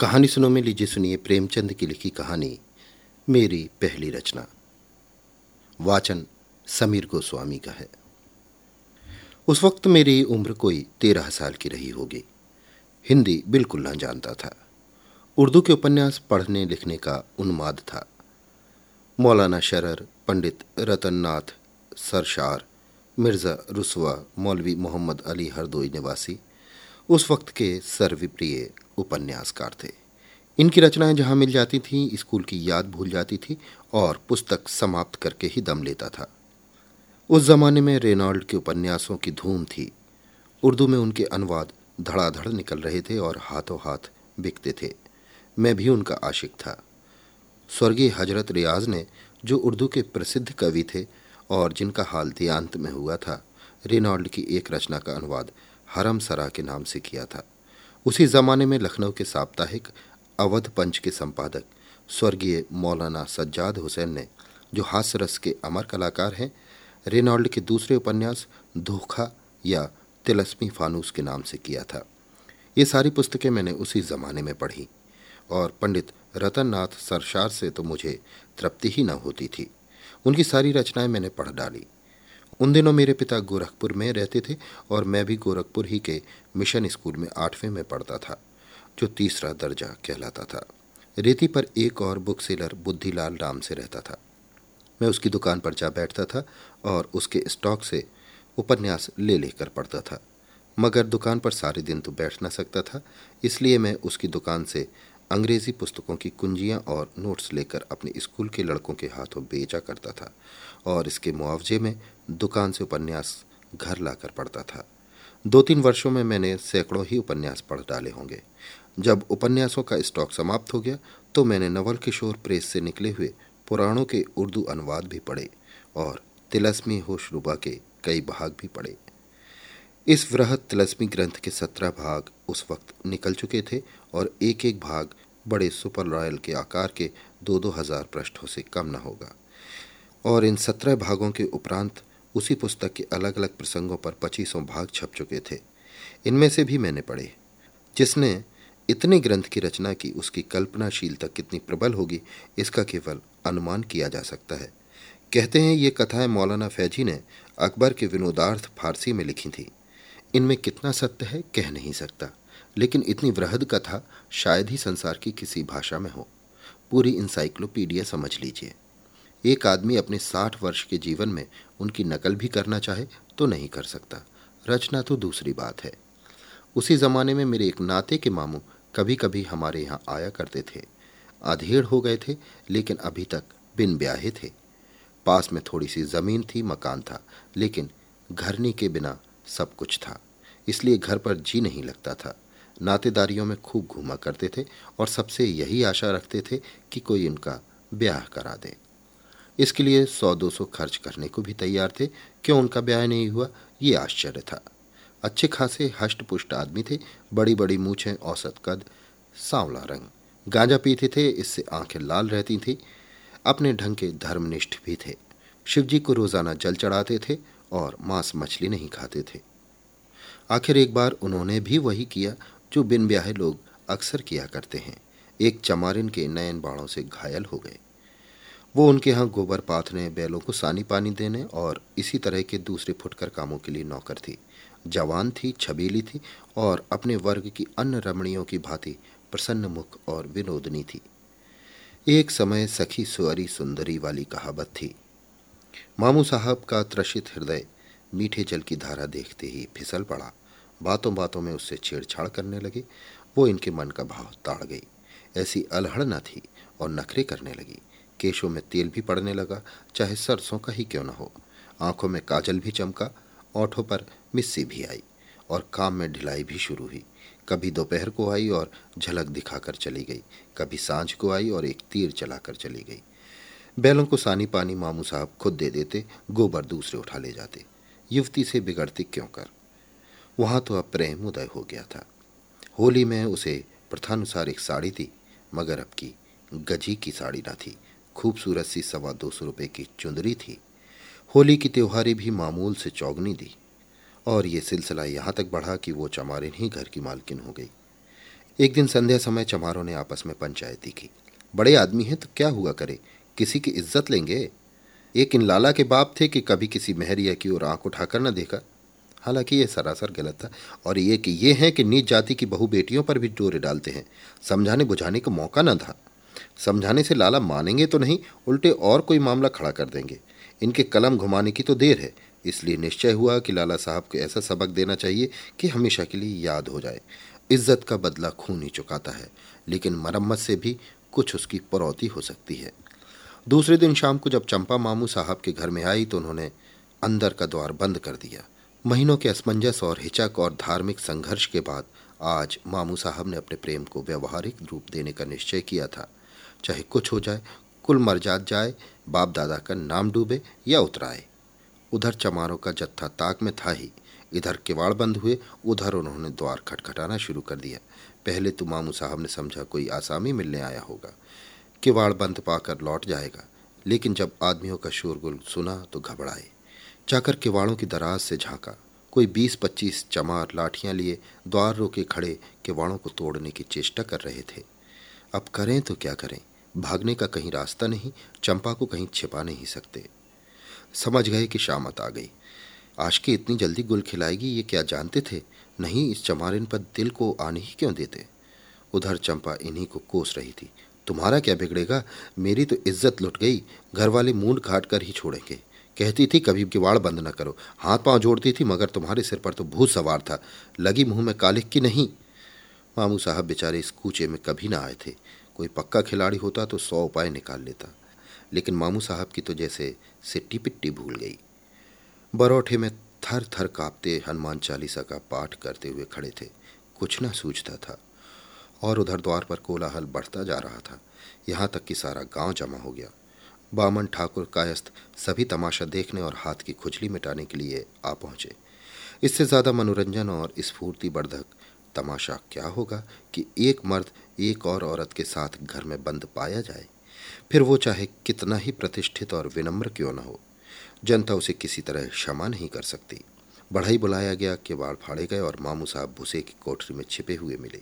कहानी सुनो में लीजिए, सुनिए प्रेमचंद की लिखी कहानी, मेरी पहली रचना। वाचन समीर गोस्वामी का है। उस वक्त मेरी उम्र कोई तेरह साल की रही होगी। हिंदी बिल्कुल न जानता था। उर्दू के उपन्यास पढ़ने लिखने का उन्माद था। मौलाना शरर, पंडित रतननाथ, सरशार, मिर्ज़ा रुसवा, मौलवी मोहम्मद अली हरदोई निवासी, उस वक्त के सर्वप्रिय उपन्यासकार थे। इनकी रचनाएँ जहाँ मिल जाती थीं, स्कूल की याद भूल जाती थी और पुस्तक समाप्त करके ही दम लेता था। उस जमाने में रेनॉल्ड के उपन्यासों की धूम थी। उर्दू में उनके अनुवाद धड़ाधड़ निकल रहे थे और हाथों हाथ बिकते थे। मैं भी उनका आशिक था। स्वर्गीय हज़रत रियाज ने, जो उर्दू के प्रसिद्ध कवि थे और जिनका हाल देयांत में हुआ था, रेनॉल्ड की एक रचना का अनुवाद हरम सरा के नाम से किया था। उसी जमाने में लखनऊ के साप्ताहिक अवध पंच के संपादक स्वर्गीय मौलाना सज्जाद हुसैन ने, जो हास्य रस के अमर कलाकार हैं, रेनॉल्ड के दूसरे उपन्यास धोखा या तिलस्मी फानूस के नाम से किया था। ये सारी पुस्तकें मैंने उसी ज़माने में पढ़ी और पंडित रतननाथ सरशार से तो मुझे तृप्ति ही न होती थी। उनकी सारी रचनाएँ मैंने पढ़ डाली। उन दिनों मेरे पिता गोरखपुर में रहते थे और मैं भी गोरखपुर ही के मिशन स्कूल में आठवें में पढ़ता था, जो तीसरा दर्जा कहलाता था। रेती पर एक और बुक सेलर बुद्धिलाल नाम से रहता था। मैं उसकी दुकान पर जा बैठता था और उसके स्टॉक से उपन्यास ले लेकर पढ़ता था। मगर दुकान पर सारे दिन तो बैठ ना सकता था, इसलिए मैं उसकी दुकान से अंग्रेज़ी पुस्तकों की कुंजियाँ और नोट्स लेकर अपने स्कूल के लड़कों के हाथों बेचा करता था और इसके मुआवजे में दुकान से उपन्यास घर लाकर पढ़ता था। दो तीन वर्षों में मैंने सैकड़ों ही उपन्यास पढ़ डाले होंगे। जब उपन्यासों का स्टॉक समाप्त हो गया तो मैंने नवल किशोर प्रेस से निकले हुए पुराणों के उर्दू अनुवाद भी पढ़े और तिलस्मी होशरुबा के कई भाग भी पढ़े। इस वृहत तिलस्मी ग्रंथ के सत्रह भाग उस वक्त निकल चुके थे और एक एक भाग बड़े सुपर रॉयल के आकार के दो दो हज़ार पृष्ठों से कम न होगा। और इन सत्रह भागों के उपरांत उसी पुस्तक के अलग अलग प्रसंगों पर पच्चीसों भाग छप चुके थे। इनमें से भी मैंने पढ़े, जिसने इतने ग्रंथ की रचना की, उसकी कल्पनाशीलता कितनी प्रबल होगी, इसका केवल अनुमान किया जा सकता है। कहते हैं ये कथाएँ मौलाना फैजी ने अकबर के विनोदार्थ फारसी में लिखी थी। इनमें कितना सत्य है, कह नहीं सकता। लेकिन इतनी वृहद कथा शायद ही संसार की किसी भाषा में हो। पूरी इंसाइक्लोपीडिया समझ लीजिए। एक आदमी अपने साठ वर्ष के जीवन में उनकी नकल भी करना चाहे तो नहीं कर सकता। रचना तो दूसरी बात है। उसी जमाने में मेरे एक नाते के मामू कभी कभी हमारे यहाँ आया करते थे। अधेड़ हो गए थे, लेकिन अभी तक बिन ब्याहे थे। पास में थोड़ी सी ज़मीन थी, मकान था, लेकिन घरनी के बिना सब कुछ था। इसलिए घर पर जी नहीं लगता था। नातेदारियों में खूब घूमा करते थे और सबसे यही आशा रखते थे कि कोई उनका ब्याह करा दे। इसके लिए सौ दो सौ खर्च करने को भी तैयार थे। क्यों उनका ब्याह नहीं हुआ, ये आश्चर्य था। अच्छे खासे हष्ट पुष्ट आदमी थे बड़ी बड़ी मूछें, औसत कद, सांवला रंग। गांजा पीते थे, इससे आँखें लाल रहती थी। अपने ढंग के धर्मनिष्ठ भी थे। शिवजी को रोज़ाना जल चढ़ाते थे और मांस मछली नहीं खाते थे। आखिर एक बार उन्होंने भी वही किया जो बिन ब्याहे लोग अक्सर किया करते हैं। एक चमारिन के नयन बाणों से घायल हो गए। वो उनके यहाँ गोबर पाथने, बैलों को सानी पानी देने और इसी तरह के दूसरे फुटकर कामों के लिए नौकर थी। जवान थी, छबीली थी और अपने वर्ग की अन्य रमणियों की भांति प्रसन्न मुख और विनोदनी थी। एक समय सखी सुअरी सुंदरी वाली कहावत थी। मामू साहब का त्रषित हृदय मीठे जल की धारा देखते ही फिसल पड़ा। बातों बातों में उससे छेड़छाड़ करने लगे। वो इनके मन का भाव ताड़ गई। ऐसी अलहड़ न थी और नखरे करने लगी। केशों में तेल भी पड़ने लगा, चाहे सरसों का ही क्यों न हो। आँखों में काजल भी चमका, ओठों पर मिस्सी भी आई और काम में ढिलाई भी शुरू हुई। कभी दोपहर को आई और झलक दिखाकर चली गई। कभी साँझ को आई और एक तीर चलाकर चली गई। बैलों को सानी पानी मामू साहब खुद दे देते, गोबर दूसरे उठा ले जाते। युवती से बिगड़ती क्यों कर? वहाँ तो अब प्रेम उदय हो गया था। होली में उसे प्रथानुसार एक साड़ी थी, मगर अब की गजी की साड़ी ना थी। खूबसूरत सी सवा दो सौ रुपये की चुंदरी थी। होली की त्योहारी भी मामूल से चौगनी दी, और ये सिलसिला यहाँ तक बढ़ा कि वो चमारिन ही घर की मालकिन हो गई। एक दिन संध्या समय चमारों ने आपस में पंचायती की। बड़े आदमी हैं तो क्या हुआ करे? किसी की इज़्ज़त लेंगे? एक इन लाला के बाप थे कि कभी किसी मेहरिया की ओर आँख उठाकर न देखा। हालाँकि ये सरासर गलत था। और ये कि ये है कि नीच जाति की बहु बेटियों पर भी डोरे डालते हैं। समझाने बुझाने का मौका न था। समझाने से लाला मानेंगे तो नहीं, उल्टे और कोई मामला खड़ा कर देंगे। इनके कलम घुमाने की तो देर है। इसलिए निश्चय हुआ कि लाला साहब को ऐसा सबक देना चाहिए कि हमेशा के लिए याद हो जाए। इज़्ज़त का बदला खून ही चुकाता है। लेकिन मरम्मत से भी कुछ उसकी परौती हो सकती है। दूसरे दिन शाम को जब चंपा मामू साहब के घर में आई तो उन्होंने अंदर का द्वार बंद कर दिया। महीनों के असमंजस और हिचक और धार्मिक संघर्ष के बाद आज मामू साहब ने अपने प्रेम को व्यवहारिक रूप देने का निश्चय किया था। चाहे कुछ हो जाए, कुल मरजात जाए बाप दादा का नाम डूबे या उतराए। उधर चमारों का जत्था ताक में था ही। इधर किवाड़ बंद हुए, उधर उन्होंने द्वार खटखटाना शुरू कर दिया। पहले तो मामू साहब ने समझा कोई आसामी मिलने आया होगा। किवाड़ बंद पाकर लौट जाएगा। लेकिन जब आदमियों का शोरगुल सुना तो घबराए। जाकर किवाड़ों की दराज से झांका। कोई बीस पच्चीस चमार लाठियाँ लिए द्वार रोके खड़े किवाड़ों को तोड़ने की चेष्टा कर रहे थे। अब करें तो क्या करें? भागने का कहीं रास्ता नहीं, चंपा को कहीं छिपा नहीं सकते। समझ गए कि शामत आ गई। आशकी इतनी जल्दी गुल खिलाएगी, ये क्या जानते थे? नहीं, इस चमारिन पर दिल को आने ही क्यों देते? उधर चंपा इन्हीं को कोस रही थी। तुम्हारा क्या बिगड़ेगा? मेरी तो इज़्ज़त लुट गई। घर वाले मूंड काट कर ही छोड़ेंगे। कहती थी कभी किवाड़ बंद न करो। हाथ पाँव जोड़ती थी, मगर तुम्हारे सिर पर तो भूत सवार था। लगी मुँह में कालिक की नहीं। मामू साहब बेचारे इस कूचे में कभी ना आए थे। कोई पक्का खिलाड़ी होता तो सौ उपाय निकाल लेता। लेकिन मामू साहब की तो जैसे सिट्टी पिट्टी भूल गई। बरौठे में थर थर कांपते हनुमान चालीसा का पाठ करते हुए खड़े थे। कुछ ना सूझता था। और उधर द्वार पर कोलाहल बढ़ता जा रहा था। यहाँ तक कि सारा गाँव जमा हो गया। बामन ठाकुर कायस्थ सभी तमाशा देखने और हाथ की खुजली मिटाने के लिए आ पहुँचे। इससे ज़्यादा मनोरंजन और स्फूर्ति वर्धक, तमाशा क्या होगा कि एक मर्द एक और औरत के साथ घर में बंद पाया जाए? फिर वो चाहे कितना ही प्रतिष्ठित और विनम्र क्यों न हो, जनता उसे किसी तरह क्षमा नहीं कर सकती। बढ़ाई बुलाया गया के बाढ़ फाड़े गए और मामू साहब भूसे की कोठरी में छिपे हुए मिले।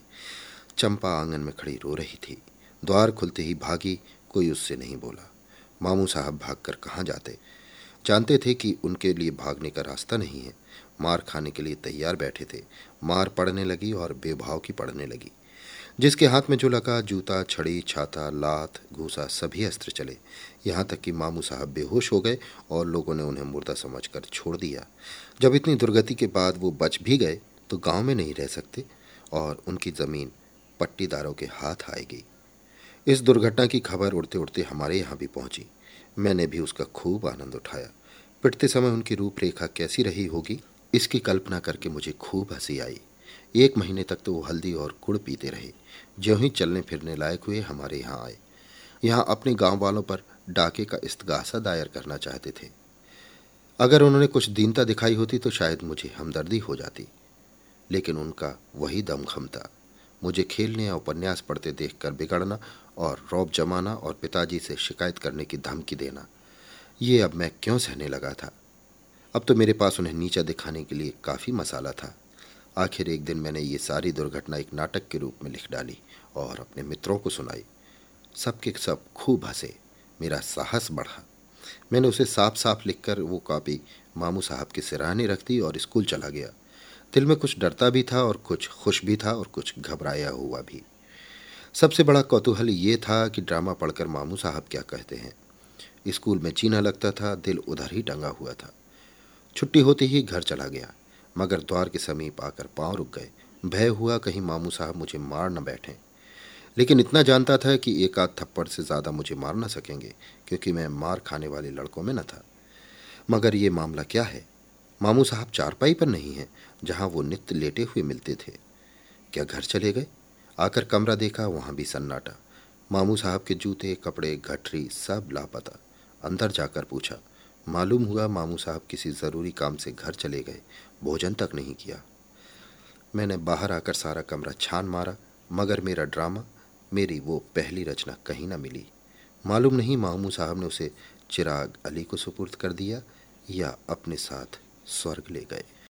चंपा आँगन में खड़ी रो रही थी। द्वार खुलते ही भागी कोई उससे नहीं बोला। मामू साहब भागकर कहाँ जाते? जानते थे कि उनके लिए भागने का रास्ता नहीं है। मार खाने के लिए तैयार बैठे थे। मार पड़ने लगी और बेभाव की पड़ने लगी। जिसके हाथ में जो लगा जूता, छड़ी, छाता, लात, घूसा, सभी अस्त्र चले। यहाँ तक कि मामू साहब बेहोश हो गए और लोगों ने उन्हें मुर्दा समझकर छोड़ दिया। जब इतनी दुर्गति के बाद वो बच भी गए तो गाँव में नहीं रह सकते और उनकी ज़मीन पट्टीदारों के हाथ आएगी। इस दुर्घटना की खबर उड़ते उड़ते हमारे यहाँ भी पहुँची। मैंने भी उसका खूब आनंद उठाया। पिटते समय उनकी रूपरेखा कैसी रही होगी, इसकी कल्पना करके मुझे खूब हँसी आई। एक महीने तक तो वो हल्दी और गुड़ पीते रहे। ज्यों ही चलने फिरने लायक हुए, हमारे यहाँ आए। यहाँ अपने गाँव वालों पर डाके का इस्तगासा दायर करना चाहते थे। अगर उन्होंने कुछ दीनता दिखाई होती तो शायद मुझे हमदर्दी हो जाती। लेकिन उनका वही दमखम था। मुझे खेलने या उपन्यास पढ़ते देखकर बिगड़ना और रौब जमाना और पिताजी से शिकायत करने की धमकी देना, ये अब मैं क्यों सहने लगा था? अब तो मेरे पास उन्हें नीचा दिखाने के लिए काफ़ी मसाला था। आखिर एक दिन मैंने ये सारी दुर्घटना एक नाटक के रूप में लिख डाली और अपने मित्रों को सुनाई। सबके सब खूब हंसे। मेरा साहस बढ़ा। मैंने उसे साफ़ साफ़ लिखकर वो कॉपी मामू साहब के सिराहने रख दी और स्कूल चला गया। दिल में कुछ डरता भी था और कुछ खुश भी था और कुछ घबराया हुआ भी। सबसे बड़ा कौतूहल ये था कि ड्रामा पढ़कर मामू साहब क्या कहते हैं। स्कूल में चीना लगता था, दिल उधर ही टंगा हुआ था। छुट्टी होते ही घर चला गया, मगर द्वार के समीप आकर पाँव रुक गए। भय हुआ कहीं मामू साहब मुझे मार न बैठें। लेकिन इतना जानता था कि एक आध थप्पड़ से ज़्यादा मुझे मार न सकेंगे, क्योंकि मैं मार खाने वाले लड़कों में न था। मगर ये मामला क्या है? मामू साहब चारपाई पर नहीं हैं, जहाँ वो नित्य लेटे हुए मिलते थे। क्या घर चले गए? आकर कमरा देखा, वहाँ भी सन्नाटा। मामू साहब के जूते, कपड़े, गठरी सब लापता। अंदर जाकर पूछा, मालूम हुआ मामू साहब किसी ज़रूरी काम से घर चले गए, भोजन तक नहीं किया। मैंने बाहर आकर सारा कमरा छान मारा, मगर मेरा ड्रामा, मेरी वो पहली रचना कहीं ना मिली। मालूम नहीं मामू साहब ने उसे चिराग अली को सुपुर्द कर दिया या अपने साथ स्वर्ग ले गए।